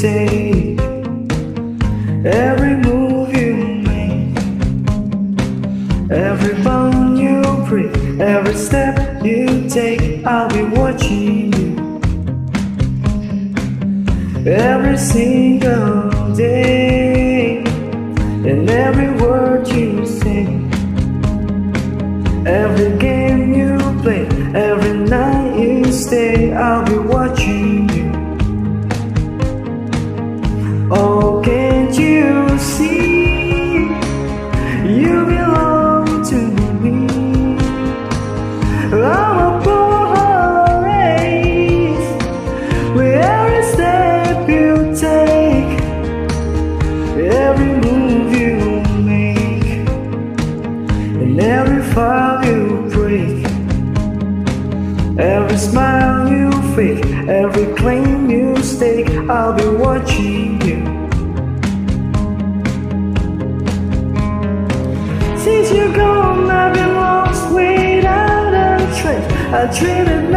take, every move you make, every bone you break, every step you take, I'll be watching you. Every single day, and every file you break, every smile you fake, every claim you stake, I'll be watching you. Since you're gone, I've been lost without a trace. I dream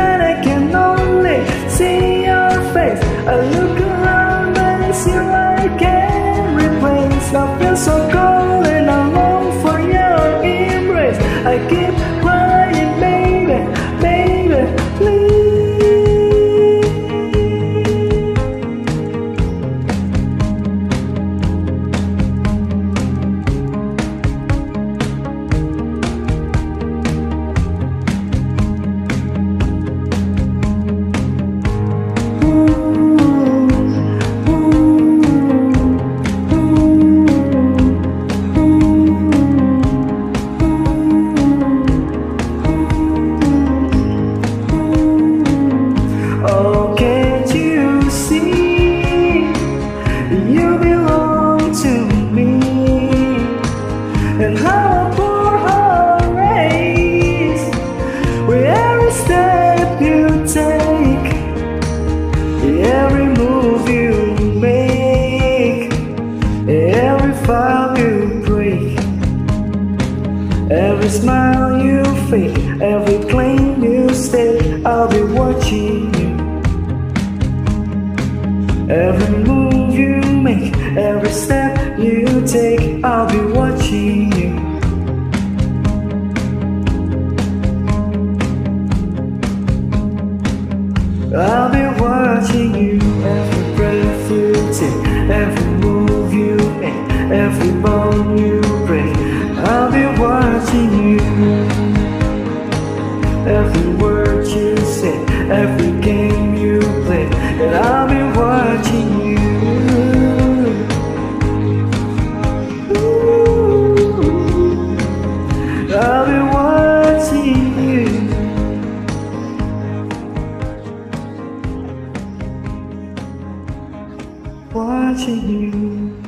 every move you make, every file you break, every smile you fake, every claim you stake. I'll be watching you. Every move you make, every step you take, I'll be watching you. I'll every bone you break. I'll be watching you. Every word you say, every game you play, and I'll be watching you. Ooh, I'll be watching you. Watching you.